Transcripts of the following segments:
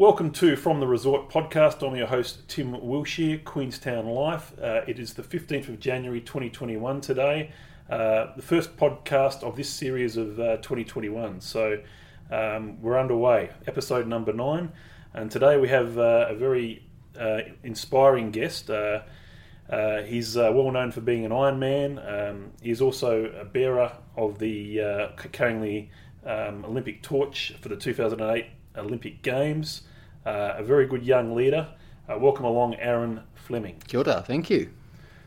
Welcome to From the Resort podcast. I'm your host, Tim Wilshire, Queenstown Life. Uh, it is the 15th of January 2021 today, uh, the first podcast of this series of uh, 2021. So um, we're underway, episode number nine. And today we have uh, a very uh, inspiring guest. Uh, he's well known for being an Ironman. Um, he's also a bearer of the uh, um, Olympic torch for the 2008 Olympic Games uh, a very good young leader. Uh, welcome along, Aaron Fleming. Kia ora, thank you.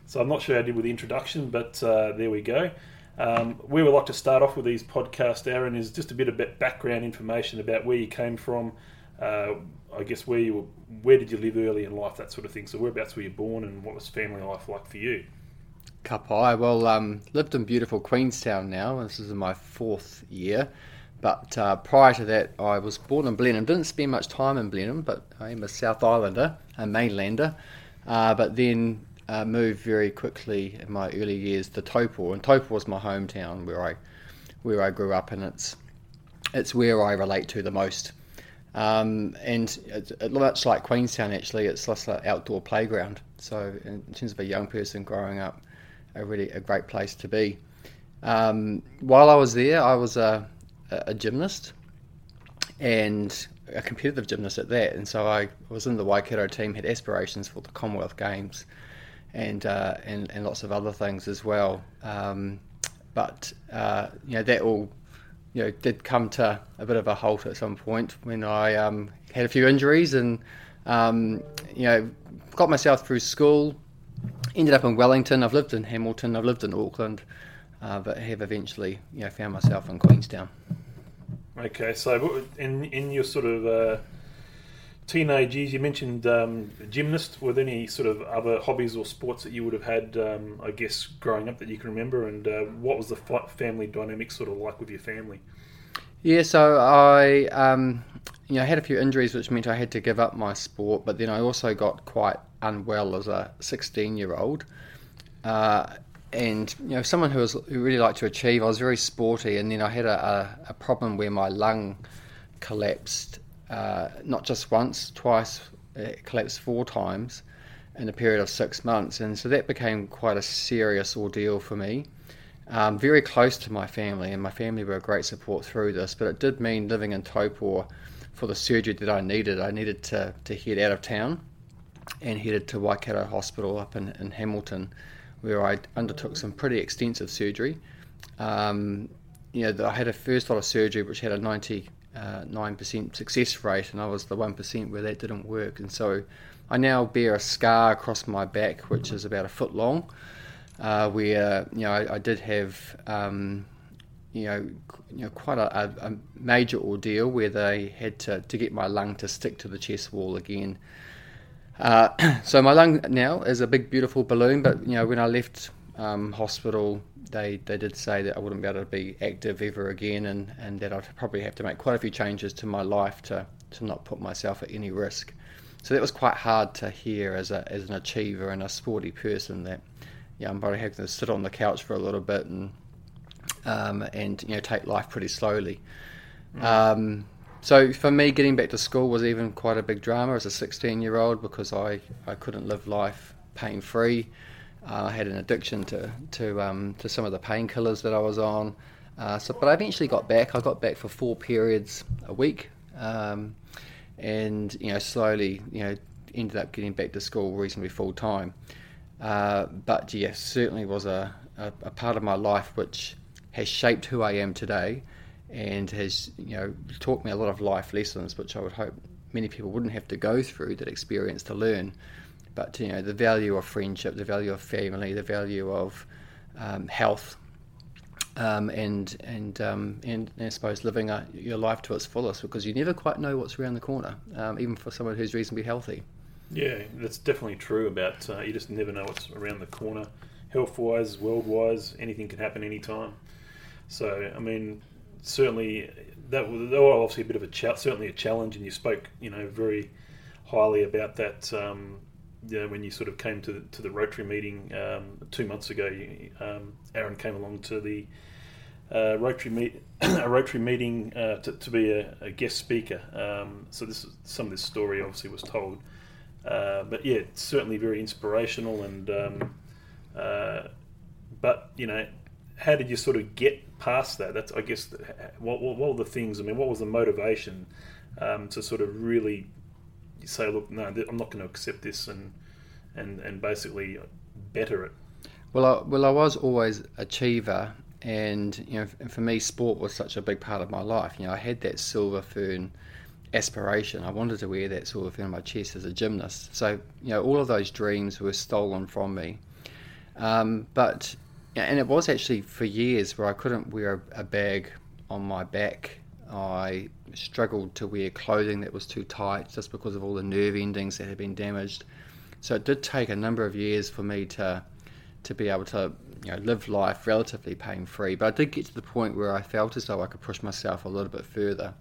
So I'm not sure how I did with the introduction, but uh, there we go. Um, we would like to start off with these podcasts, Aaron, is just a bit of background information about where you came from. Uh, I guess where you were, where did you live early in life, that sort of thing. So whereabouts were you born, and what was family life like for you? Kapai. Well, um, lived in beautiful Queenstown now. This is my fourth year. But uh, prior to that, I was born in Blenheim. Didn't spend much time in Blenheim, but I am a South Islander, a mainlander. Uh, but then uh, moved very quickly in my early years to Taupo, and Taupo was my hometown where I where I grew up, and it's it's where I relate to the most. Um, and it's, much like Queenstown, actually, it's just an outdoor playground. So, in terms of a young person growing up, a really a great place to be. Um, while I was there, I was a a gymnast and a competitive gymnast at that. And so I was in the Waikato team, had aspirations for the Commonwealth Games and uh, and, and lots of other things as well. Um, but uh, you know that all you know did come to a bit of a halt at some point when I um, had a few injuries and um, you know got myself through school. Ended up in Wellington. I've lived in Hamilton. I've lived in Auckland, uh, but have eventually you know found myself in Queenstown. Okay, so in in your sort of uh, teenage years, you mentioned um, gymnast. Were there any sort of other hobbies or sports that you would have had, um, I guess, growing up that you can remember? And uh, what was the family dynamic sort of like with your family? Yeah, so I um, you know had a few injuries, which meant I had to give up my sport. But then I also got quite unwell as a 16 year old. Uh, and you know someone who was who really liked to achieve. I was very sporty, and then I had a, a, a problem where my lung collapsed, uh, not just once, twice. It collapsed four times in a period of six months, and so that became quite a serious ordeal for me. Um, very close to my family, and my family were a great support through this, but it did mean living in Taupo for the surgery that I needed. I needed to, to head out of town and headed to Waikato Hospital up in, in Hamilton where I undertook some pretty extensive surgery. Um, you know, I had a first lot of surgery which had a 99% uh, success rate, and I was the 1% where that didn't work. And so I now bear a scar across my back, which is about a foot long, uh, where, you know, I, I did have. Um, you know, you know, quite a, a, major ordeal where they had to, to get my lung to stick to the chest wall again. Uh, so my lung now is a big, beautiful balloon. But you know, when I left um, hospital, they they did say that I wouldn't be able to be active ever again, and, and that I'd probably have to make quite a few changes to my life to to not put myself at any risk. So that was quite hard to hear as a as an achiever and a sporty person. That yeah, I'm probably having to sit on the couch for a little bit and um, and you know take life pretty slowly. Mm. Um, so for me, getting back to school was even quite a big drama as a 16 year old because I, I couldn't live life pain free. Uh, I had an addiction to to um, to some of the painkillers that I was on. Uh, so, but I eventually got back. I got back for four periods a week, um, and you know slowly you know ended up getting back to school reasonably full time. Uh, but yes, certainly was a, a, a part of my life which has shaped who I am today and has you know taught me a lot of life lessons, which I would hope many people wouldn't have to go through that experience to learn. But you know the value of friendship, the value of family, the value of um, health, um, and and, um, and, I suppose living a, your life to its fullest because you never quite know what's around the corner, um, even for someone who's reasonably healthy. Yeah, that's definitely true. About uh, you just never know what's around the corner, health wise, world wise, anything can happen anytime. So I mean, certainly that was, that was obviously a bit of a certainly a challenge, and you spoke you know very highly about that. Um, you know, when you sort of came to the, to the Rotary meeting um, two months ago, you, um, Aaron came along to the uh, Rotary meet a Rotary meeting uh, to, to be a, a guest speaker. Um, so this is some of this story obviously was told, uh, but yeah, it's certainly very inspirational. And um, uh, but you know, how did you sort of get past that? That's I guess what, what, what were the things? I mean, what was the motivation um, to sort of really say, look, no, I'm not going to accept this, and and and basically better it. Well, I, well, I was always achiever, and you know, for me, sport was such a big part of my life. You know, I had that silver fern aspiration. I wanted to wear that silver fern on my chest as a gymnast. So, you know, all of those dreams were stolen from me. Um, but, and it was actually for years where I couldn't wear a, bag on my back. I struggled to wear clothing that was too tight just because of all the nerve endings that had been damaged. So it did take a number of years for me to to be able to you know live life relatively pain free. But I did get to the point where I felt as though I could push myself a little bit further.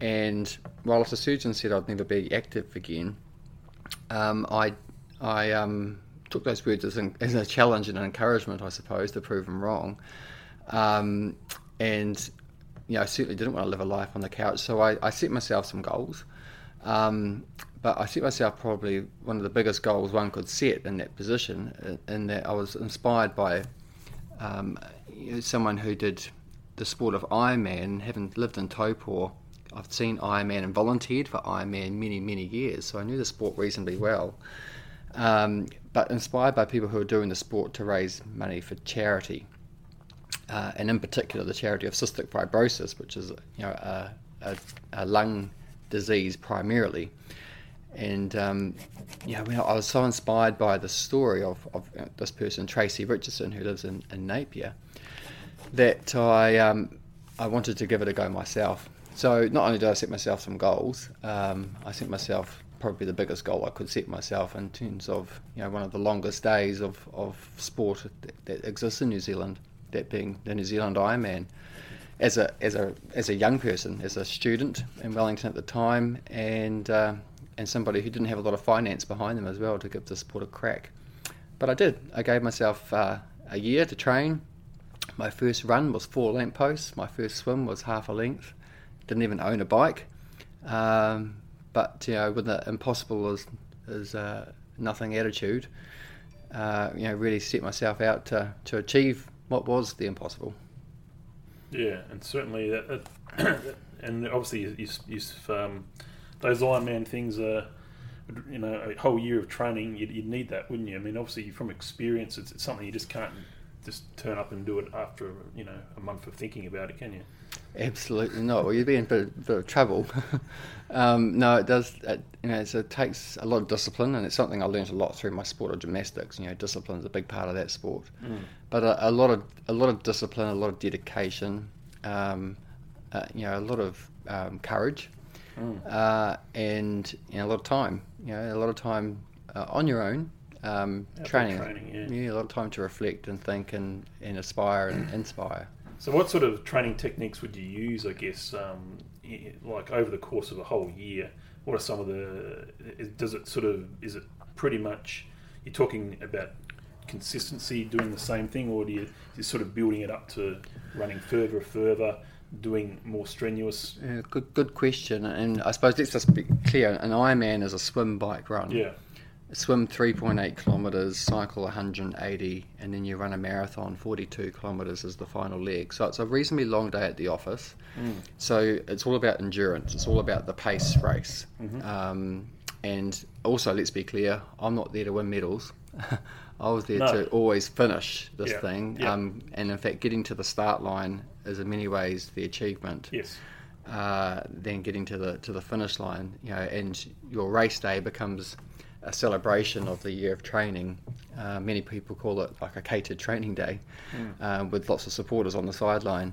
And while the surgeon said I'd never be active again, um, I I um, took those words as, an, as, a challenge and an encouragement, I suppose, to prove them wrong. Um, and you know, I certainly didn't want to live a life on the couch, so I, I set myself some goals. Um, but I set myself probably one of the biggest goals one could set in that position, in that I was inspired by um, someone who did the sport of Ironman. Having lived in Taupo, I've seen Ironman and volunteered for Ironman many, many years, so I knew the sport reasonably well. Um, but inspired by people who are doing the sport to raise money for charity, uh, and in particular the charity of cystic fibrosis, which is you know a, a, a lung disease primarily. And um, I, mean, I was so inspired by the story of, of this person, Tracy Richardson, who lives in, in Napier, that I um, I wanted to give it a go myself. So not only did I set myself some goals, um, I set myself probably the biggest goal I could set myself in terms of you know one of the longest days of, of sport that, that exists in New Zealand, that being the New Zealand Ironman. As a as a as a young person, as a student in Wellington at the time, and uh, and somebody who didn't have a lot of finance behind them as well to give the sport a crack. But I did. I gave myself uh, a year to train. My first run was four lampposts. My first swim was half a length. Didn't even own a bike. Um, but you know, with the impossible is is uh, nothing attitude, uh, you know, really set myself out to to achieve what was the impossible. Yeah, and certainly that, that and obviously you, you, you've um, those Ironman things are, you know, a whole year of training. You'd, you'd need that, wouldn't you? I mean, obviously from experience, it's, it's, something you just can't just turn up and do it after you know a month of thinking about it, can you? Absolutely not. Well, you'd be in a bit, bit of trouble. um, no, it does. It, you know, it takes a lot of discipline, and it's something I learned a lot through my sport of gymnastics. You know, discipline is a big part of that sport. Mm. But a, a, lot of a lot of discipline, a lot of dedication, um, uh, you know, a lot of um, courage mm. uh, and you know, a lot of time. You know, a lot of time uh, on your own, um, training. training yeah. yeah. a lot of time to reflect and think and, and aspire and inspire. So, what sort of training techniques would you use? I guess, um, like over the course of a whole year. What are some of the? Does it sort of? Is it pretty much? You're talking about consistency, doing the same thing, or do you, you sort of building it up to running further, and further? doing more strenuous? Yeah, good, good question. And I suppose let's just be clear: an Ironman is a swim, bike, run. Yeah. Swim 3.8 kilometres, cycle 180, and then you run a marathon. 42 kilometres is the final leg. So it's a reasonably long day at the office. Mm. So it's all about endurance. It's all about the pace race. Mm-hmm. Um, and also, let's be clear: I'm not there to win medals. I was there no. to always finish this yeah. thing. Yeah. Um, and in fact, getting to the start line is in many ways the achievement. Yes. Uh, then getting to the to the finish line, you know, and your race day becomes a celebration of the year of training. Uh, many people call it like a catered training day, mm. uh, with lots of supporters on the sideline.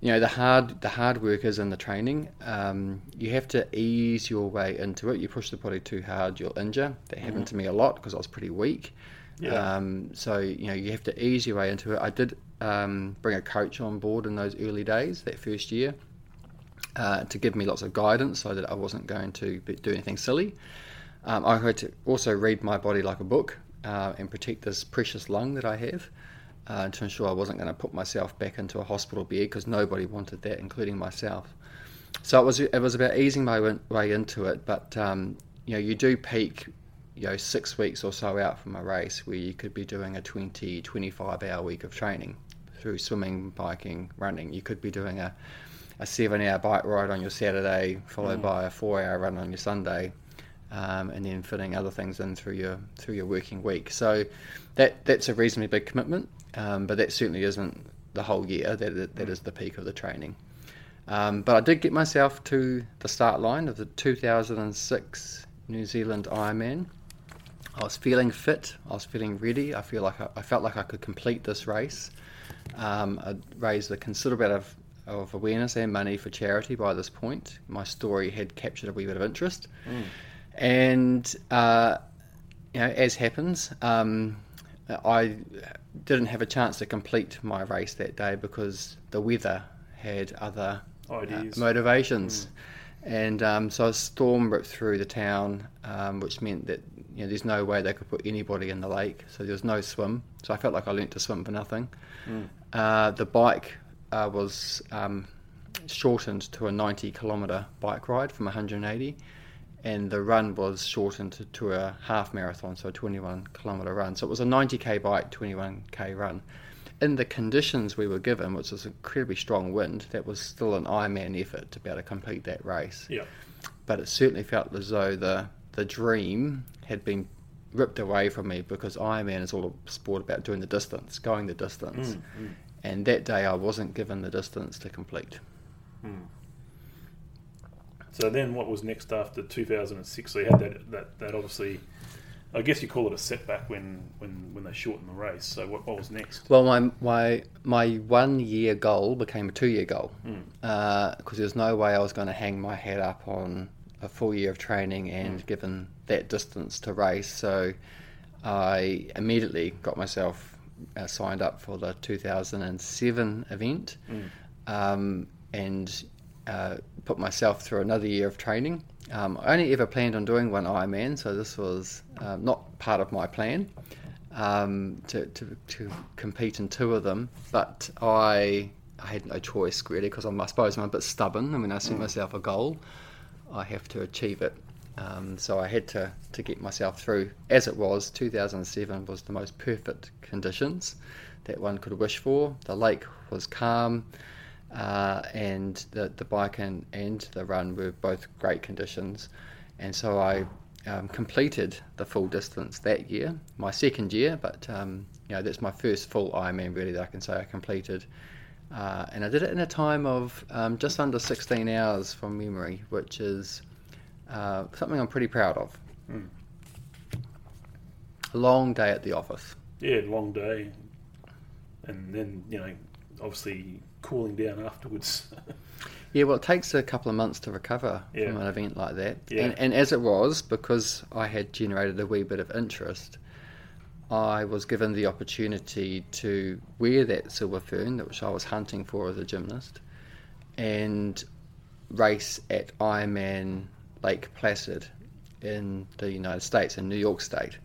You know, the hard the hard work is in the training. Um, you have to ease your way into it. You push the body too hard, you'll injure. That happened mm. to me a lot because I was pretty weak. Yeah. Um, so you know you have to ease your way into it. I did um, bring a coach on board in those early days, that first year, uh, to give me lots of guidance so that I wasn't going to do anything silly. Um, I had to also read my body like a book uh, and protect this precious lung that I have. uh, to ensure I wasn't going to put myself back into a hospital bed because nobody wanted that, including myself. So it was it was about easing my way into it, but um, you know you do peak you know six weeks or so out from a race where you could be doing a 20 25 hour week of training through swimming biking running you could be doing a, a seven hour bike ride on your saturday followed mm. by a four hour run on your sunday um, and then fitting other things in through your through your working week so that that's a reasonably big commitment um, but that certainly isn't the whole year that, that is the peak of the training um, but I did get myself to the start line of the 2006 New Zealand Ironman I was feeling fit. I was feeling ready. I feel like I, I felt like I could complete this race. Um, I'd raised a considerable amount of, of awareness and money for charity by this point. My story had captured a wee bit of interest, mm. And uh, you know, as happens, um, I didn't have a chance to complete my race that day because the weather had other uh, motivations. Mm. And um, so a storm ripped through the town, um, which meant that you know, there's no way they could put anybody in the lake, so there was no swim. So I felt like I learnt to swim for nothing. Mm. Uh, the bike uh, was um, shortened to a 90 kilometre bike ride from 180, and the run was shortened to, a half marathon, so a 21 kilometre run. So it was a 90k bike, 21k run. In the conditions we were given, which was incredibly strong wind, that was still an Ironman effort to be able to complete that race. Yeah. But it certainly felt as though the the dream had been ripped away from me because Ironman is all a sport about doing the distance, going the distance. Mm, mm. And that day I wasn't given the distance to complete. Mm. So then what was next after 2006? So you had that, that, that obviously, I guess you call it a setback when, when, when they shortened the race. So what, what was next? Well, my, my, my one year goal became a two year goal because mm. uh, there's no way I was going to hang my head up on a full year of training and mm. given that distance to race. So I immediately got myself uh, signed up for the 2007 event mm. um, and uh, put myself through another year of training. Um, I only ever planned on doing one Ironman, so this was uh, not part of my plan um, to, to, to compete in two of them. But I I had no choice really because I suppose I'm a bit stubborn. I mean, I set mm. myself a goal. I have to achieve it. Um, so I had to, to get myself through. As it was, 2007 was the most perfect conditions that one could wish for. The lake was calm, uh, and the, the bike and, and the run were both great conditions. And so I um, completed the full distance that year, my second year, but um, you know that's my first full Ironman really that I can say I completed. Uh, and I did it in a time of um, just under 16 hours from memory, which is uh, something I'm pretty proud of. Mm. A long day at the office. Yeah, long day. And then, you know, obviously cooling down afterwards. yeah, well, it takes a couple of months to recover yeah. from an event like that. Yeah. And, and as it was, because I had generated a wee bit of interest, I was given the opportunity to wear that silver fern, which I was hunting for as a gymnast, and race at Ironman Lake Placid in the United States, in New York State,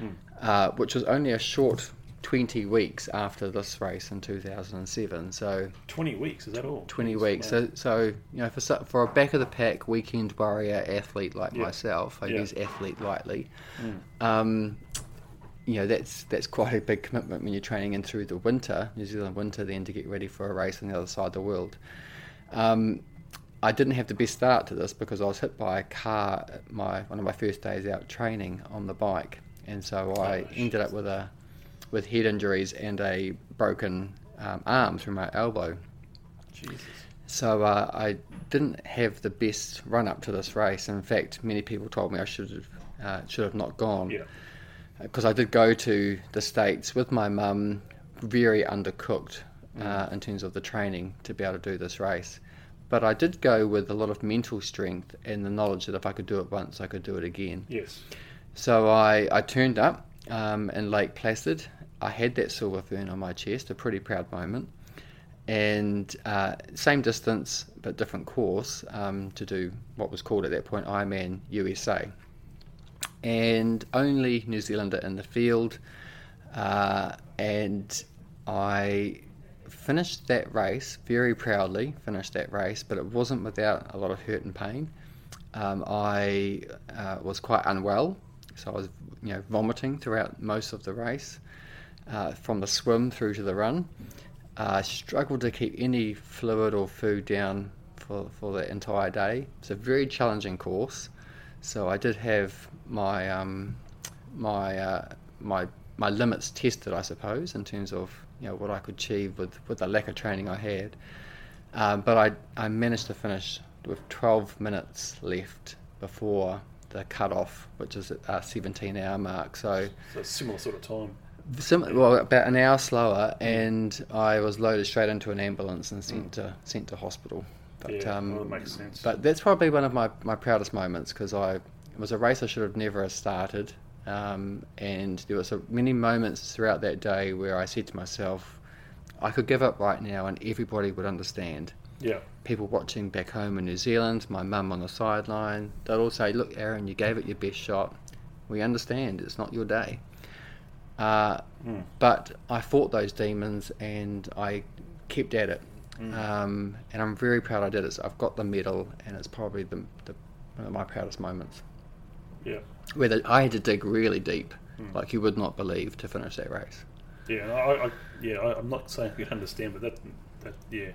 mm. uh, which was only a short 20 weeks after this race in 2007. So 20 weeks is that all? 20 weeks. So, so you know, for for a back of the pack weekend warrior athlete like yeah. myself, I yeah. use athlete lightly. Mm. Um, you know that's that's quite a big commitment when you're training in through the winter, New Zealand winter, then to get ready for a race on the other side of the world. Um, I didn't have the best start to this because I was hit by a car at my one of my first days out training on the bike, and so I oh, ended up with a with head injuries and a broken um, arm through my elbow. Jesus. So uh, I didn't have the best run up to this race. In fact, many people told me I should have uh, should have not gone. Yeah because I did go to the States with my mum, very undercooked uh, mm. in terms of the training to be able to do this race. But I did go with a lot of mental strength and the knowledge that if I could do it once, I could do it again. Yes. So I, I turned up um, in Lake Placid. I had that silver fern on my chest, a pretty proud moment. And uh, same distance but different course um, to do what was called at that point Ironman USA and only New Zealander in the field. Uh, and I finished that race very proudly. Finished that race, but it wasn't without a lot of hurt and pain. Um, I uh, was quite unwell, so I was you know vomiting throughout most of the race, uh, from the swim through to the run. I struggled to keep any fluid or food down for, for the entire day. It's a very challenging course, so I did have my um, my uh, my my limits tested, I suppose, in terms of you know what I could achieve with, with the lack of training I had. Um, but I I managed to finish with 12 minutes left before the cut-off, which is a 17 hour mark. So, so similar sort of time. Sim- well, about an hour slower, and I was loaded straight into an ambulance and sent mm. to sent to hospital. But, yeah, um, well, that makes sense. But that's probably one of my, my proudest moments because I it was a race I should have never started, um, and there were so many moments throughout that day where I said to myself, I could give up right now, and everybody would understand. Yeah. People watching back home in New Zealand, my mum on the sideline, they'll all say, "Look, Aaron, you gave it your best shot. We understand. It's not your day." Uh, mm. But I fought those demons and I kept at it. Mm. Um, and I'm very proud I did it. So I've got the medal, and it's probably the, the, one of my proudest moments. Yeah. Where I had to dig really deep, mm. like you would not believe, to finish that race. Yeah, I, I yeah, I, am not saying I can understand, but that, that yeah,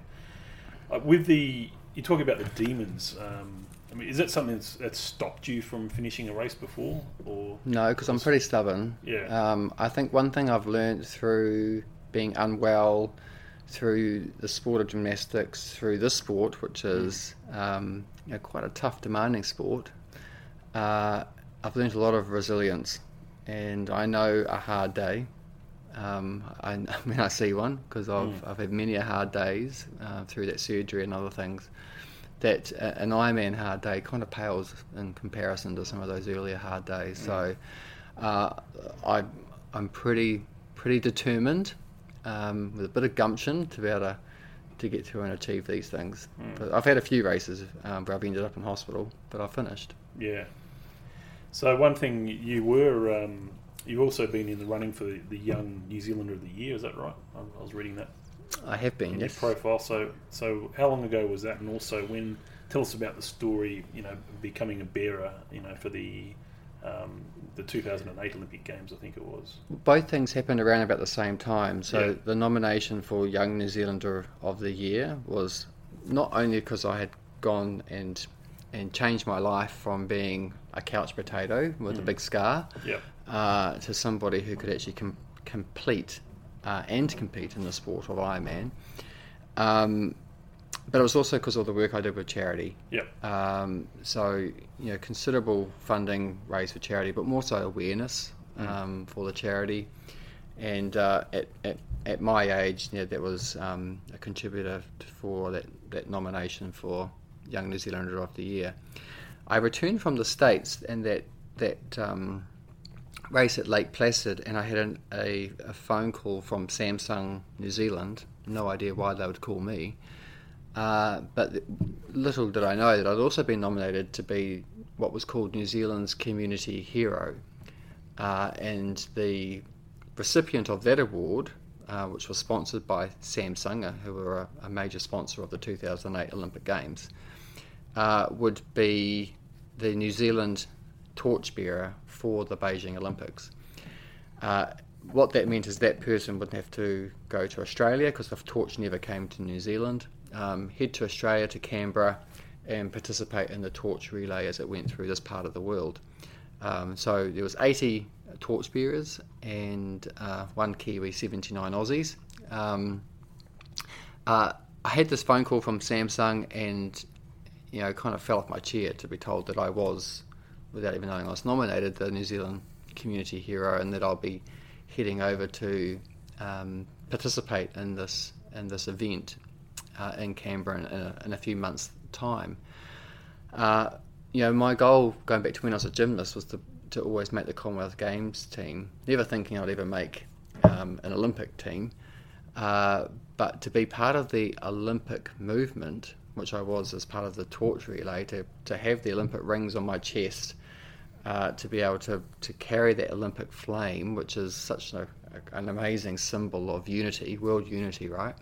uh, with the you talk about the demons. Um, I mean, is that something that's, that's, stopped you from finishing a race before, or no? Because I'm pretty stubborn. Yeah. Um, I think one thing I've learned through being unwell, through the sport of gymnastics, through this sport, which mm. is um, you know, quite a tough, demanding sport, uh, I've learned a lot of resilience, and I know a hard day. Um, I, I, mean, I see one because I've, mm. I've had many hard days uh, through that surgery and other things that an Ironman hard day kind of pales in comparison to some of those earlier hard days. Mm. So uh, I, I'm pretty pretty determined um, with a bit of gumption to be able to, to get through and achieve these things. Mm. But I've had a few races um, where I've ended up in hospital, but I finished. Yeah. So one thing you were um, you've also been in the running for the, the Young New Zealander of the Year. Is that right? I was reading that. I have been. In yes. Your profile. So, so how long ago was that? And also, when tell us about the story. You know, becoming a bearer. You know, for the um, the 2008 Olympic Games, I think it was. Both things happened around about the same time. So yeah. the nomination for Young New Zealander of the Year was not only because I had gone and and changed my life from being a couch potato with mm. a big scar uh, to somebody who could actually com- complete uh, and compete in the sport of Ironman. Um, but it was also because of the work I did with charity. Yep. Um, so you know, considerable funding raised for charity, but more so awareness mm. um, for the charity. And uh, at, at, at my age, you know, that was um, a contributor for that, that nomination for Young New Zealander of the Year. I returned from the States, and that that um, race at Lake Placid, and I had an, a, a phone call from Samsung New Zealand. No idea why they would call me uh, but little did I know that I'd also been nominated to be what was called New Zealand's Community Hero. Uh, and the recipient of that award, uh, which was sponsored by Samsung, who were a, a, major sponsor of the 2008 Olympic Games, uh, would be the New Zealand torchbearer for the Beijing Olympics. Uh, what that meant is that person wouldn't have to go to Australia because the torch never came to New Zealand um, head to Australia, to Canberra, and participate in the torch relay as it went through this part of the world. Um, so there was 80 torchbearers and uh, one Kiwi, 79 Aussies. Um, uh, I had this phone call from Samsung and you know kind of fell off my chair to be told that I was, without even knowing I was nominated, the New Zealand Community Hero, and that I'll be heading over to um, participate in this in this event uh, in Canberra in a, in a, few months' time. Uh, you know, my goal going back to when I was a gymnast was to, to always make the Commonwealth Games team. Never thinking I'd ever make um, an Olympic team, uh, but to be part of the Olympic movement, which I was as part of the torch relay, to, to have the Olympic rings on my chest. Uh, to be able to, to carry that Olympic flame, which is such a, an amazing symbol of unity, world unity, right?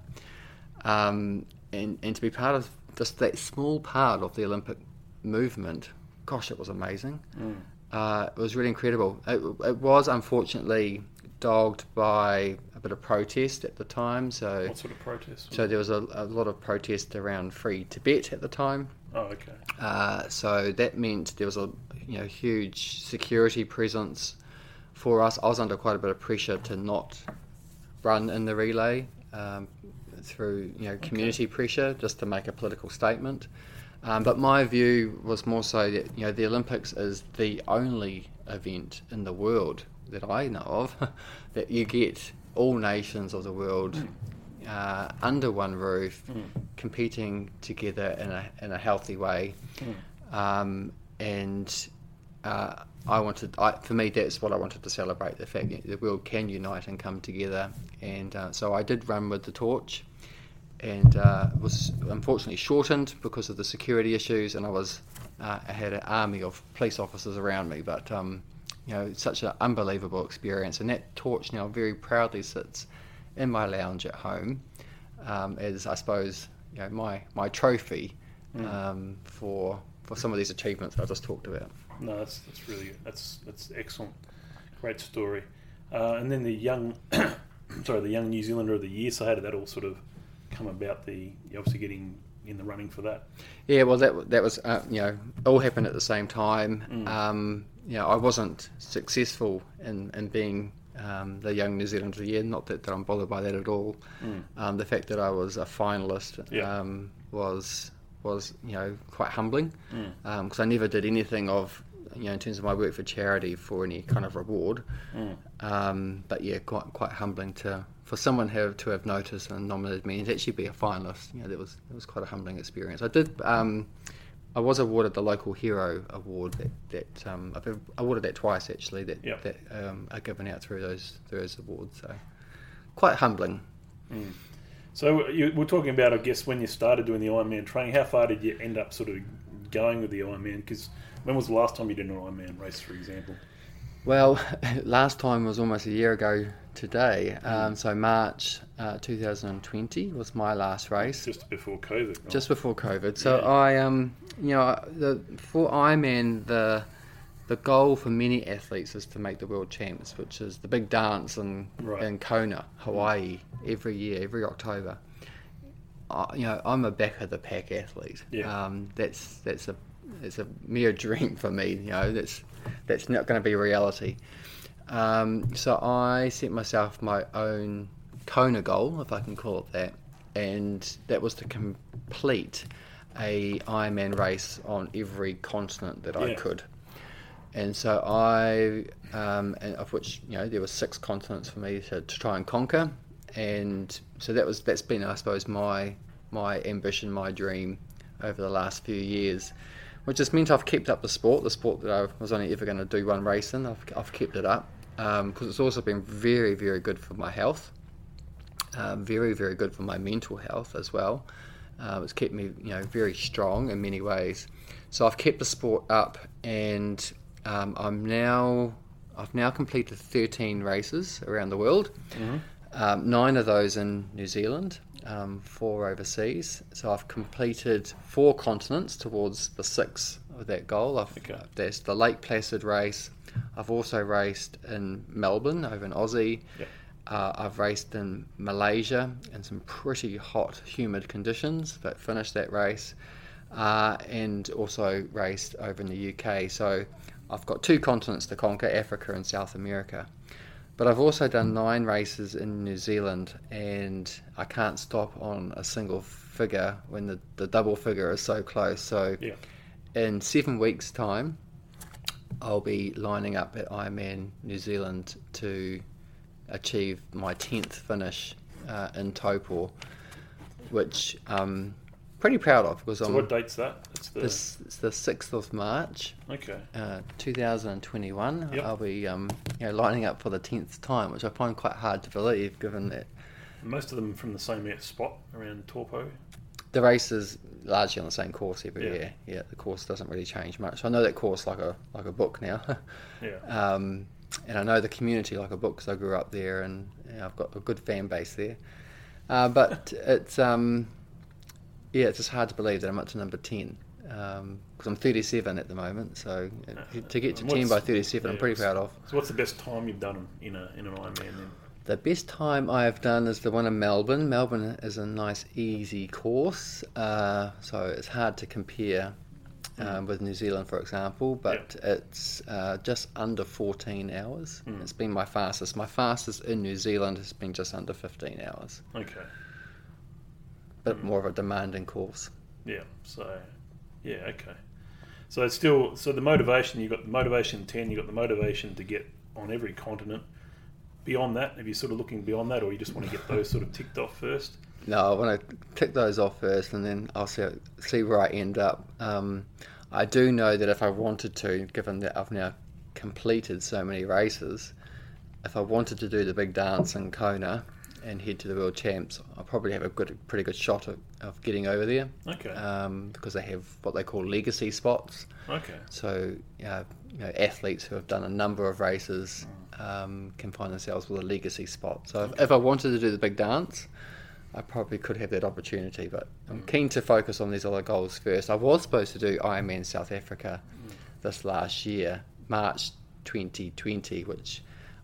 Um, and and to be part of just that small part of the Olympic movement, gosh, it was amazing. Mm. Uh, it was really incredible. It, it was unfortunately dogged by a bit of protest at the time. So, What sort of protest? so there was a, a lot of protest around free Tibet at the time. oh, okay. Uh, so that meant there was a you know huge security presence for us. I was under quite a bit of pressure to not run in the relay um, through you know community pressure, just to make a political statement. Um, but my view was more so that you know the Olympics is the only event in the world that I know of that you get all nations of the world uh, under one roof, competing together in a in a healthy way, um, and uh, I wanted, I, for me, that's what I wanted to celebrate the fact that the world can unite and come together. And uh, so I did run with the torch, and uh, was unfortunately shortened because of the security issues. And I was, uh, I had an army of police officers around me, but um, you know, such an unbelievable experience. And that torch now very proudly sits in my lounge at home, um, as I suppose you know my my trophy um, for for some of these achievements I just talked about. No, that's that's really that's that's excellent, great story. Uh, and then the young, sorry, the young New Zealander of the year. So how did that all sort of come about? The obviously getting in the running for that. Yeah, well, that that was uh, you know all happened at the same time. Um, you know, I wasn't successful in in being um, the young New Zealander of the year. Not that, that I'm bothered by that at all. Um, the fact that I was a finalist Yeah. um, was was you know quite humbling because I never did anything of you know in terms of my work for charity for any kind of reward. Um, but yeah, quite quite humbling to for someone have to have noticed and nominated me and actually be a finalist. You know, that was that was quite a humbling experience. I did. Um, I was awarded the local hero award that, that um, I've been awarded that twice actually that Yep. that um, are given out through those through those awards. So quite humbling. So you, we're talking about, I guess, when you started doing the Ironman training. How far did you end up sort of going with the Ironman? Because when was the last time you did an Ironman race, for example? Well, last time was almost a year ago today. Um, so March uh, 2020 was my last race. Just before COVID. right? just before COVID. So Yeah. I um you know the for Ironman the the goal for many athletes is to make the world champs, which is the big dance in Right. in Kona, Hawaii, every year, every October. I, you know, I'm a back of the pack athlete. Yeah. Um, that's that's a it's a mere dream for me. You know, that's that's not going to be reality. Um, so I set myself my own Kona goal, if I can call it that, and that was to complete a Ironman race on every continent that I could. And so I, um, and of which you know there were six continents for me to, to try and conquer, and so that was that's been I suppose my my ambition, my dream over the last few years, which has meant I've kept up the sport, the sport that I was only ever going to do one race in. I've, I've kept it up because it's also been very very good for my health, um, very very good for my mental health as well. Uh, it's kept me you know very strong in many ways. So I've kept the sport up, and um, I'm now I've now completed 13 races around the world. Um, nine of those in New Zealand, um, four overseas. So I've completed four continents towards the six of that goal. I've, Okay. There's the Lake Placid race. I've also raced in Melbourne over in Aussie. Yep. Uh, I've raced in Malaysia in some pretty hot, humid conditions, but finished that race. Uh, and also raced over in the UK. So I've got two continents to conquer Africa and South America. But I've also done nine races in New Zealand, and I can't stop on a single figure when the, the double figure is so close. So Yeah. in seven weeks' time, I'll be lining up at Ironman New Zealand to achieve my 10th finish uh, in Taupo, which I'm pretty proud of because So I'm what date's that? It's the this, it's the 6th of March. okay. Uh, 2021, Yep. I'll be um, you know, lining up for the 10th time, which I find quite hard to believe given that Most of them from the same spot around Taupo. the race is largely on the same course every Yeah. year. Yeah, the course doesn't really change much. I know that course like a like a book now. Yeah. um, and I know the community like a book because I grew up there, and you know, I've got a good fan base there. Uh, but it's um, yeah, it's just hard to believe that I'm up to number ten because um, I'm 37 at the moment. So uh, to get to 10 by 37, yeah, I'm pretty proud of. So what's the best time you've done in a in an Ironman then? The best time I have done is the one in Melbourne. Melbourne is a nice, easy course, uh, so it's hard to compare um, with New Zealand, for example, but it's uh, just under 14 hours. Mm. It's been my fastest. My fastest in New Zealand has been just under 15 hours. Okay. Bit mm. more of a demanding course. Yeah. So, yeah. Okay. So it's still so the motivation you got the motivation 10, you got the motivation to get on every continent beyond that? Are you sort of looking beyond that, or you just want to get those sort of ticked off first? No, I want to tick those off first, and then I'll see see where I end up. Um, I do know that if I wanted to, given that I've now completed so many races, if I wanted to do the big dance in Kona and head to the World Champs, I probably have a good, pretty good shot of, of getting over there. Okay. Um, because they have what they call legacy spots. Okay. So, uh, you know, athletes who have done a number of races um, can find themselves with a legacy spot. So, if, if, I wanted to do the big dance, I probably could have that opportunity. But I'm mm. keen to focus on these other goals first. I was supposed to do Ironman South Africa mm. this last year, March 2020, which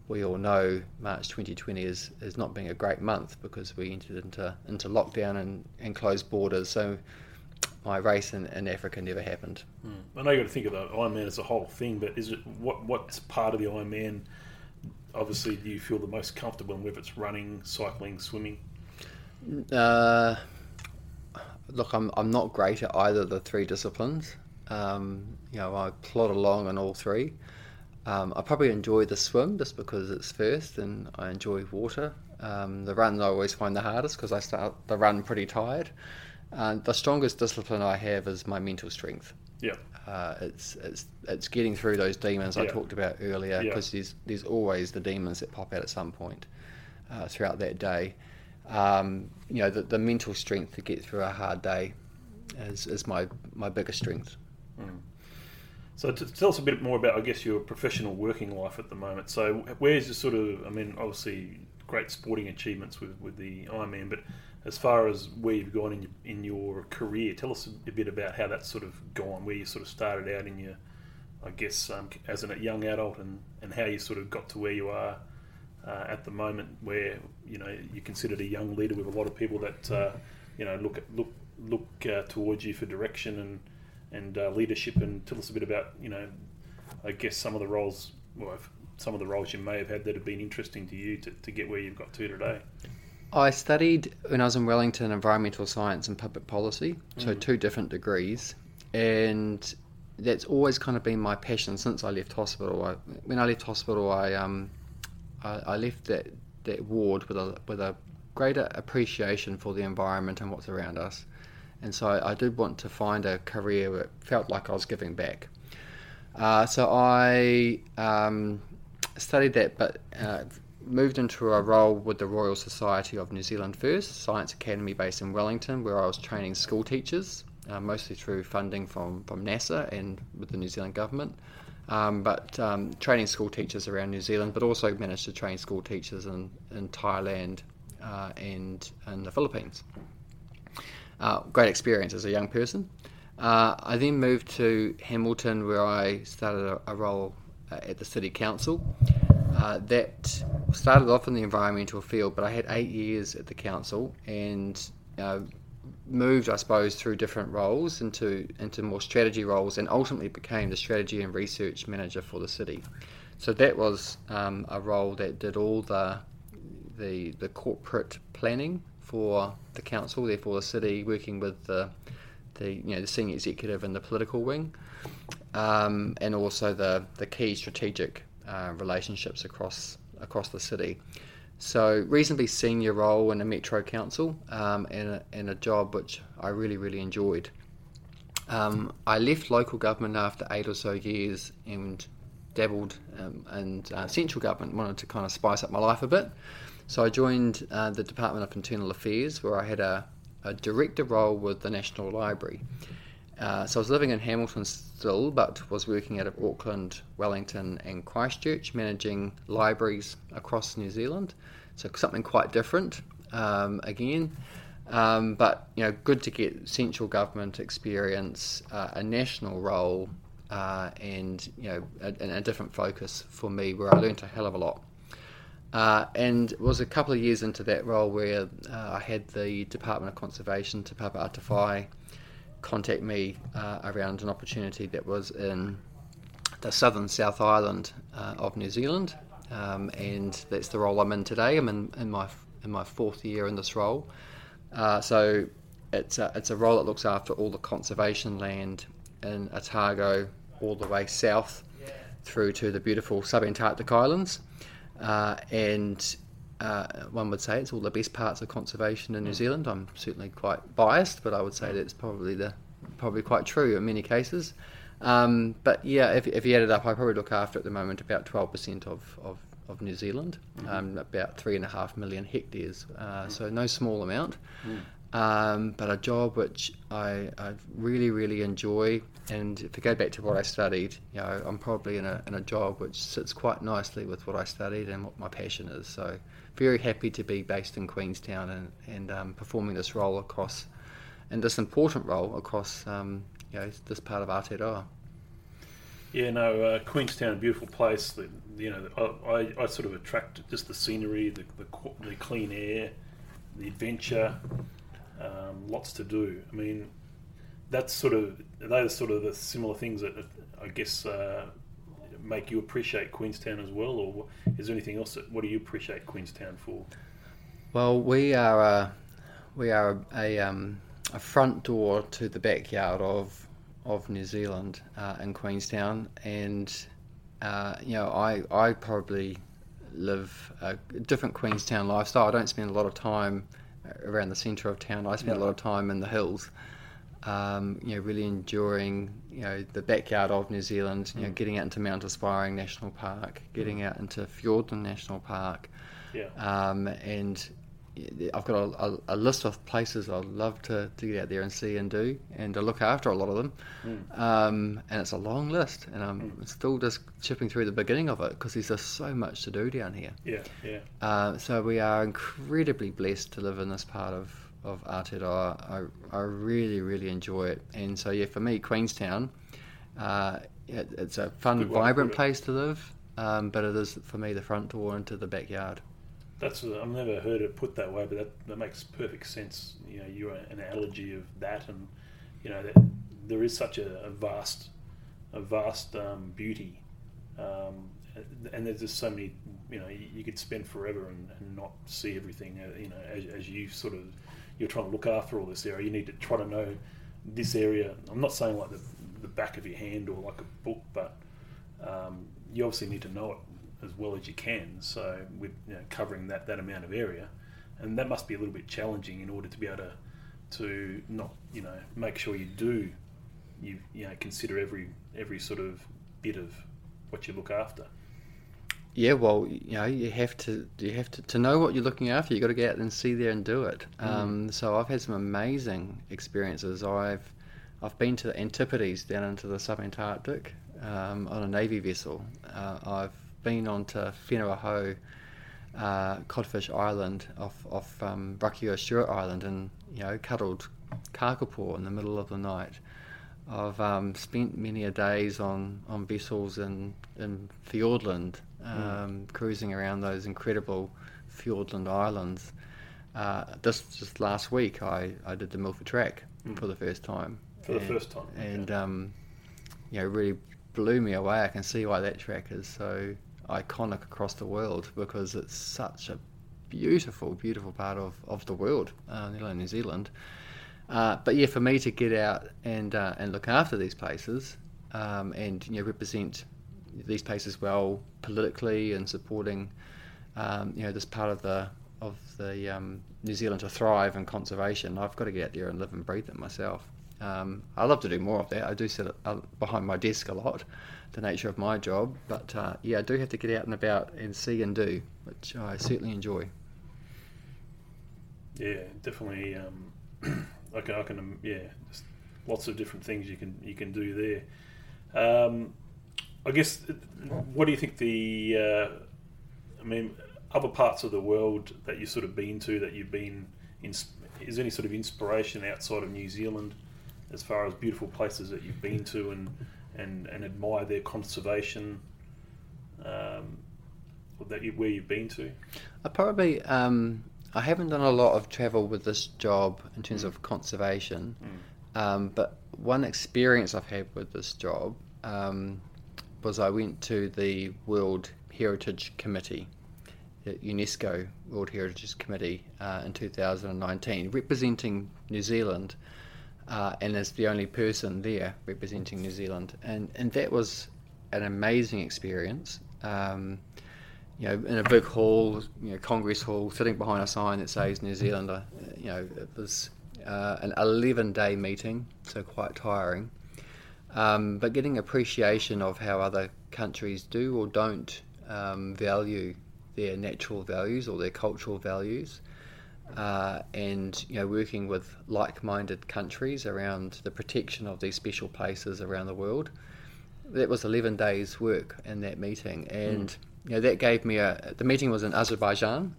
we all know March 2020 is, is not being a great month because we entered into, into lockdown and, and closed borders. So my race in, in Africa never happened. Mm. I know you got to think of the Ironman as a whole thing, but is it what what's part of the Ironman? Obviously, do you feel the most comfortable in whether it's running, cycling, swimming? Uh, look, I'm I'm not great at either of the three disciplines. Um, you know, I plod along on all three. Um, I probably enjoy the swim just because it's first and I enjoy water. Um, the run I always find the hardest because I start the run pretty tired. And the strongest discipline I have is my mental strength. Yeah. Uh, it's it's it's getting through those demons yeah. I talked about earlier because yeah. there's there's always the demons that pop out at some point uh, throughout that day. Um, you know, the, the mental strength to get through a hard day is, is my my biggest strength. Mm. So to tell us a bit more about, I guess, your professional working life at the moment. So where's the sort of, I mean, obviously great sporting achievements with, with the Ironman, but as far as where you've gone in your, in your career, tell us a bit about how that's sort of gone, where you sort of started out in your, I guess, um, as a young adult, and, and how you sort of got to where you are uh, at the moment, where you know you're considered a young leader with a lot of people that uh, you know look look look uh, towards you for direction and and uh, leadership, and tell us a bit about you know, I guess some of the roles, well, some of the roles you may have had that have been interesting to you to, to get where you've got to today. I studied when I was in Wellington environmental science and public policy, so mm. two different degrees, and that's always kind of been my passion since I left hospital. I, when I left hospital, I um, I, I left that, that ward with a with a greater appreciation for the environment and what's around us. And so I, I did want to find a career that felt like I was giving back. Uh, so I um, studied that, but uh, moved into a role with the Royal Society of New Zealand First Science Academy based in Wellington, where I was training school teachers, uh, mostly through funding from, from NASA and with the New Zealand government. Um, but um, training school teachers around New Zealand, but also managed to train school teachers in, in Thailand uh, and in the Philippines. Uh, great experience as a young person. Uh, I then moved to Hamilton, where I started a, a role uh, at the City Council. Uh, that started off in the environmental field, but I had eight years at the council and uh, moved, I suppose, through different roles into into more strategy roles, and ultimately became the strategy and research manager for the city. So that was um, a role that did all the the the corporate planning for the council, therefore the city, working with the the you know the senior executive and the political wing, um, and also the the key strategic uh, relationships across across the city. So reasonably senior role in a metro council um, and, a, and a job which I really really enjoyed. Um, I left local government after eight or so years and dabbled um, in uh, central government. Wanted to kind of spice up my life a bit, so I joined uh, the Department of Internal Affairs, where I had a, a director role with the National Library. Uh, so I was living in Hamilton still, but was working out of Auckland, Wellington, and Christchurch, managing libraries across New Zealand. So something quite different um, again. Um, but you know, good to get central government experience, uh, a national role, uh, and you know, a, a, different focus for me, where I learned a hell of a lot. Uh, and it was a couple of years into that role where uh, I had the Department of Conservation, Te Papa Atawhai, contact me uh, around an opportunity that was in the southern South Island uh, of New Zealand, um, and that's the role I'm in today. I'm in, in my in my fourth year in this role. Uh, so it's a, it's a role that looks after all the conservation land in Otago, all the way south through to the beautiful subantarctic islands. Uh, and uh, one would say it's all the best parts of conservation in New Zealand. I'm certainly quite biased, but I would say that's probably the probably quite true in many cases. Um, but yeah, if, if you add it up, I probably look after at the moment about 12% of, of, of New Zealand, mm-hmm. um, about three and a half million hectares, uh, mm-hmm. so no small amount. Mm. Um, but a job which I, I, really, really enjoy. And if I go back to what I studied, you know, I'm probably in a, in a job which sits quite nicely with what I studied and what my passion is. So very happy to be based in Queenstown and, and um, performing this role across, and this important role across, um, you know, this part of Aotearoa. Yeah, no, uh, Queenstown, beautiful place. You know, I, I, sort of attract just the scenery, the, the, the clean air, the adventure um, lots to do. I mean, that's sort of those sort of the similar things that I guess uh, make you appreciate Queenstown as well, or is there anything else? That, what do you appreciate Queenstown for? Well, we are a, we are a, a, um, a front door to the backyard of of New Zealand uh, in Queenstown, and uh, you know I I probably live a different Queenstown lifestyle. I don't spend a lot of time around the centre of town. I spend yeah. a lot of time in the hills. Um, you know, really enjoying you know the backyard of New Zealand. You mm. know, getting out into Mount Aspiring National Park, getting mm. out into Fiordland National Park, yeah. um, and I've got a, a, a, list of places I'd love to, to get out there and see and do, and to look after a lot of them. Mm. Um, and it's a long list, and I'm mm. still just chipping through the beginning of it because there's just so much to do down here. Yeah, yeah. Uh, so we are incredibly blessed to live in this part of of Aotearoa. I, I really, really enjoy it. And so, yeah, for me, Queenstown, uh, it, it's a fun, vibrant place to live, um, but it is, for me, the front door into the backyard. That's I've never heard it put that way, but that, that makes perfect sense. You know, you're an analogy of that, and you know that there is such a, a vast, a vast um, beauty, um, and there's just so many. You know, you, you could spend forever and, and, not see everything. Uh, you know, as, as you sort of you're trying to look after all this area, you need to try to know this area. I'm not saying like the the back of your hand or like a book, but um, you obviously need to know it as well as you can. So with you know, covering that, that amount of area, and that must be a little bit challenging in order to be able to to not you know make sure you do you you know consider every every sort of bit of what you look after. Yeah, well, you know, you have to you have to, to know what you're looking after. You have got to get out and see there and do it. Mm. Um, so I've had some amazing experiences. I've I've been to the Antipodes down into the subantarctic um, on a navy vessel. Uh, I've been on to Whenua uh, Codfish Island off, off um, Rakiura Stewart Island and, you know, cuddled kakapo in the middle of the night. I've um, spent many a days on, on vessels in, in Fiordland. Um, mm. cruising around those incredible Fiordland islands. Uh, this just last week, I, I did the Milford Track mm. for the first time. For and, the first time, and um, you know, really blew me away. I can see why that track is so iconic across the world because it's such a beautiful, beautiful part of, of the world, uh, New Zealand. Uh, but yeah, for me to get out and uh, and look after these places um, and you know represent these places well politically and supporting um, you know this part of the of the um, New Zealand to thrive and conservation, I've got to get out there and live and breathe it myself. Um, I love to do more of that. I do sit uh, behind my desk a lot, the nature of my job. But uh, yeah, I do have to get out and about and see and do, which I certainly enjoy. Yeah, definitely. Um, I can, I can, um, yeah, just lots of different things you can you can do there. Um, I guess, what do you think the? Uh, I mean, other parts of the world that you've sort of been to that you've been in. Is there any sort of inspiration outside of New Zealand, as far as beautiful places that you've been to and and, and admire their conservation? Um, that you, where you've been to? I probably um, I haven't done a lot of travel with this job in terms mm. of conservation, mm. um, but one experience I've had with this job um, was I went to the World Heritage Committee, the UNESCO World Heritage Committee uh, in 2019, representing New Zealand. Uh, and as the only person there representing New Zealand, and and that was an amazing experience. Um, you know, in a big hall, you know, Congress Hall, sitting behind a sign that says New Zealand. Uh, you know, it was uh, an 11-day meeting, so quite tiring. Um, but getting appreciation of how other countries do or don't um, value their natural values or their cultural values, uh, and you know, working with like-minded countries around the protection of these special places around the world. That was 11 days' work in that meeting, and. Mm you know, that gave me a. The meeting was in Azerbaijan,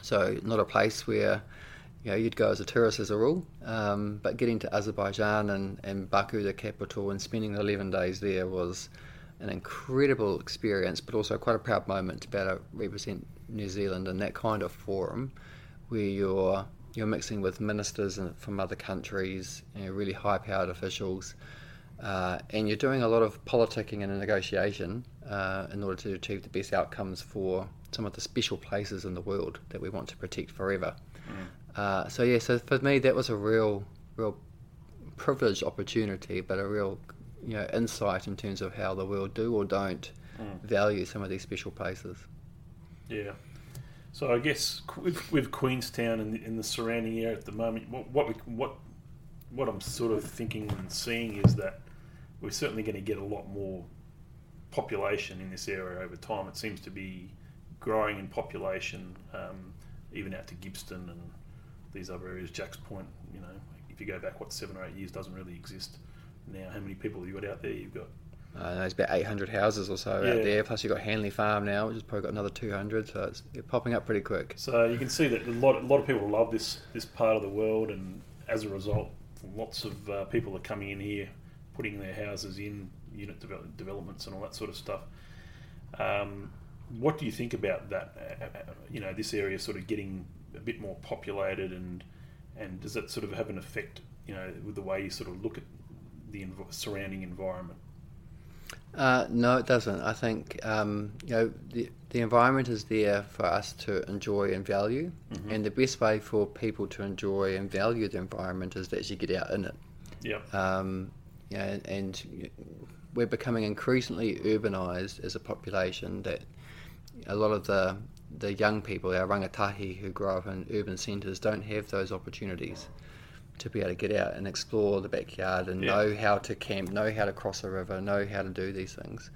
so not a place where you know you'd go as a tourist as a rule. Um, but getting to Azerbaijan and, and Baku, the capital, and spending 11 days there was an incredible experience, but also quite a proud moment to be able to represent New Zealand in that kind of forum, where you're you're mixing with ministers from other countries, you know, really high-powered officials, uh, and you're doing a lot of politicking and negotiation uh, in order to achieve the best outcomes for some of the special places in the world that we want to protect forever. Uh, so yeah, so for me that was a real, real privileged opportunity, but a real, you know, insight in terms of how the world do or don't mm. value some of these special places. Yeah. So I guess with, with Queenstown and the, in the surrounding area at the moment, what what, we, what what I'm sort of thinking and seeing is that we're certainly going to get a lot more population in this area over time. It seems to be growing in population, um, even out to Gibbston and these other areas. Jack's Point, you know, if you go back what seven or eight years, doesn't really exist now. How many people have you got out there? You've got uh, there's about 800 houses or so yeah. out there. Plus, you've got Hanley Farm now, which has probably got another 200. So it's popping up pretty quick. So you can see that a lot, a lot of people love this this part of the world, and as a result, lots of uh, people are coming in here, putting their houses in, unit develop, developments and all that sort of stuff. Um, what do you think about that? Uh, uh, uh, you know, this area sort of getting a bit more populated, and and does that sort of have an effect? You know, with the way you sort of look at the env- surrounding environment. Uh, no, it doesn't. I think um, you know the the environment is there for us to enjoy and value, mm-hmm. and the best way for people to enjoy and value the environment is to actually get out in it. Yeah. Um, yeah, and, and we're becoming increasingly urbanised as a population. That a lot of the the young people, our rangatahi who grow up in urban centres, don't have those opportunities to be able to get out and explore the backyard and yeah. know how to camp, know how to cross a river, know how to do these things.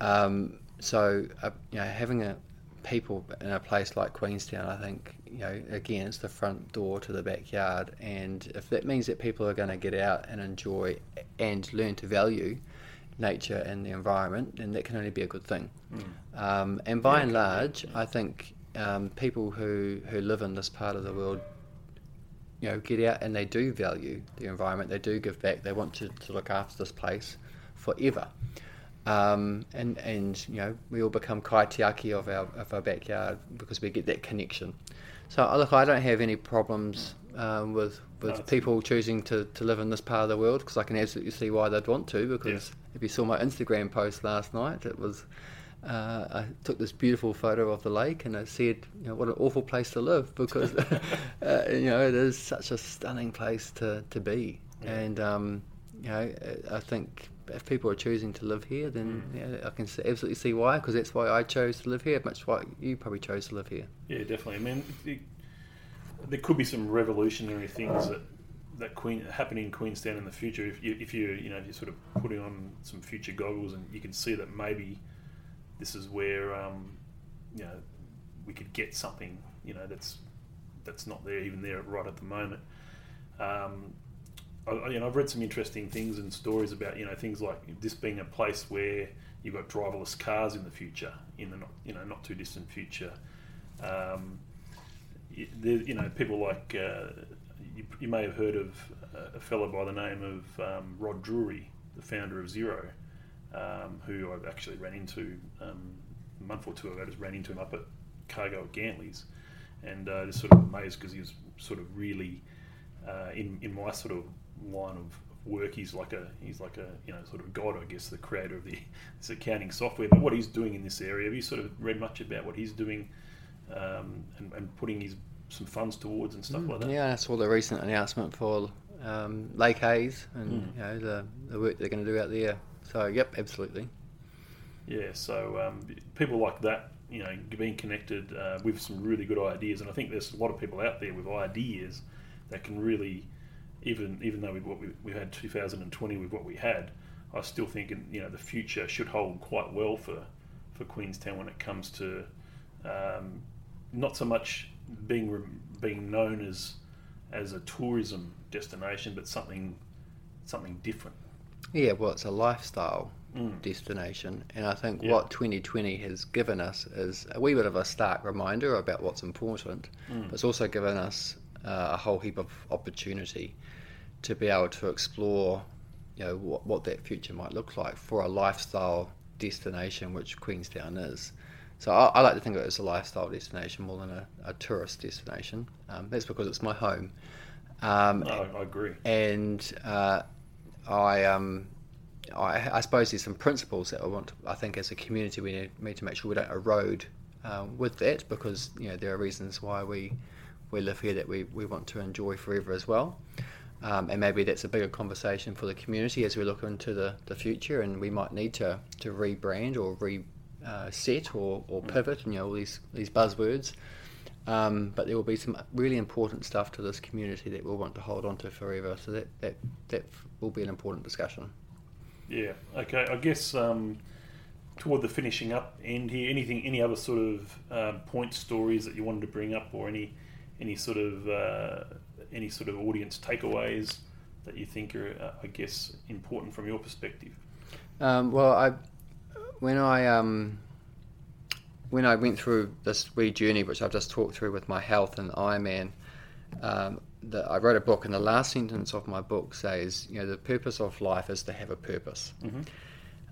Um, so, uh, you know, having a people in a place like Queenstown, I think, you know, again, it's the front door to the backyard, and if that means that people are going to get out and enjoy and learn to value nature and the environment, then that can only be a good thing. Mm. Um, and by yeah, and large, yeah. I think um, people who, who live in this part of the world, you know, get out and they do value the environment. They do give back. They want to, to look after this place forever. Um, and and you know we all become kaitiaki of our of our backyard because we get that connection. So look, I don't have any problems um, with with no, people choosing to, to live in this part of the world because I can absolutely see why they'd want to. Because. If you saw my Instagram post last night, it was uh, I took this beautiful photo of the lake and I said, you know, what an awful place to live because uh, you know it is such a stunning place to to be. Yeah. And um, you know, I think if people are choosing to live here, then mm. yeah, I can absolutely see why because that's why I chose to live here. Much why you probably chose to live here. Yeah, definitely. I mean, it, there could be some revolutionary things that that Queen happening in Queenstown in the future. If you if you you know if you're sort of putting on some future goggles and you can see that maybe this is where um, you know we could get something you know that's that's not there even there right at the moment. Um, I, you know, I've read some interesting things and stories about you know things like this being a place where you've got driverless cars in the future, in the not you know not too distant future. Um, you know, people like uh, you, you, may have heard of a fellow by the name of um, Rod Drury, the founder of Xero, um, who I've actually ran into um, a month or two ago. I just ran into him up at Cargo at Gantley's, and uh, just sort of amazed because he was sort of really uh, in in my sort of line of work. He's like a he's like a you know sort of god, I guess, the creator of the this accounting software. But what he's doing in this area, have you sort of read much about what he's doing um, and, and, putting his some funds towards and stuff mm, like that? Yeah, I saw the recent announcement for um, Lake Hayes and mm. you know the, the work they're going to do out there. So yep, absolutely. Yeah, so um, people like that, you know, being connected uh, with some really good ideas, and I think there's a lot of people out there with ideas that can really even even though we what we, we had 2020 with what we had, I still think in, you know the future should hold quite well for for Queenstown when it comes to um, not so much being being known as as a tourism destination, but something something different. Yeah, well, it's a lifestyle mm. destination, and I think yeah. what 2020 has given us is a wee bit of a stark reminder about what's important, mm. but it's also given us uh, a whole heap of opportunity to be able to explore, you know, what, what that future might look like for a lifestyle destination, which Queenstown is. So I, I like to think of it as a lifestyle destination more than a, a tourist destination. Um, that's because it's my home. Um, no, I agree. And uh, I, um, I, I, suppose there's some principles that I want. To, I think as a community we need, need to make sure we don't erode um, with that because you know there are reasons why we we live here that we, we want to enjoy forever as well. Um, and maybe that's a bigger conversation for the community as we look into the, the future and we might need to, to rebrand or reset uh, or, or pivot and you know all these, these buzzwords. Um, but there will be some really important stuff to this community that we'll want to hold on to forever. So that, that, that will be an important discussion. Yeah, okay. I guess um, toward the finishing up end here, anything, any other sort of uh, point stories that you wanted to bring up or any any sort of uh, any sort of audience takeaways that you think are, uh, I guess, important from your perspective? Um, well, I when I um, when I went through this wee journey, which I've just talked through with my health and Ironman, um, I wrote a book, and the last sentence of my book says, you know, the purpose of life is to have a purpose. Because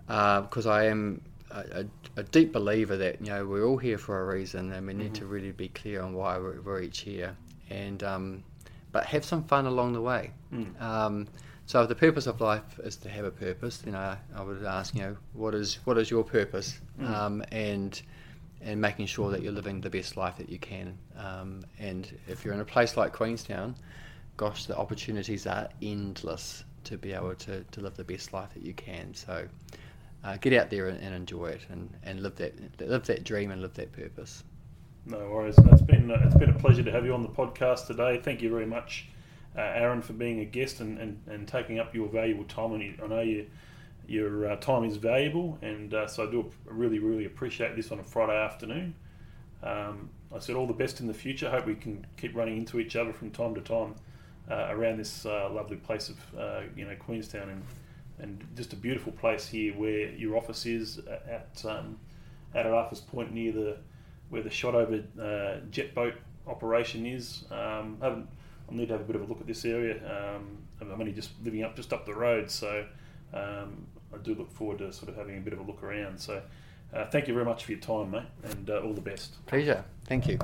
mm-hmm. uh, I am a, a, deep believer that you know we're all here for a reason, and we need mm-hmm. to really be clear on why we're, we're each here, and um, but have some fun along the way. Mm. Um, so if the purpose of life is to have a purpose, then I, I would ask, you know, what is what is your purpose, mm. um, and and making sure that you're living the best life that you can. Um, and if you're in a place like Queenstown, gosh, the opportunities are endless to be able to, to live the best life that you can. So uh, get out there and, and, enjoy it and, and live that live that dream and live that purpose. No worries. It's been uh, it's been a pleasure to have you on the podcast today. Thank you very much, uh, Aaron, for being a guest and, and, and taking up your valuable time. And I know you, your uh, time is valuable, and uh, so I do really really appreciate this on a Friday afternoon. Um, I said all the best in the future. Hope we can keep running into each other from time to time uh, around this uh, lovely place of you know Queenstown and and just a beautiful place here where your office is at um, at Arthur's Point near the where the Shotover uh, jet boat operation is. Um, I need to have a bit of a look at this area. Um, I'm only just living up just up the road, so um, I do look forward to sort of having a bit of a look around. So, uh, thank you very much for your time, mate, and uh, all the best. Pleasure. Thank you.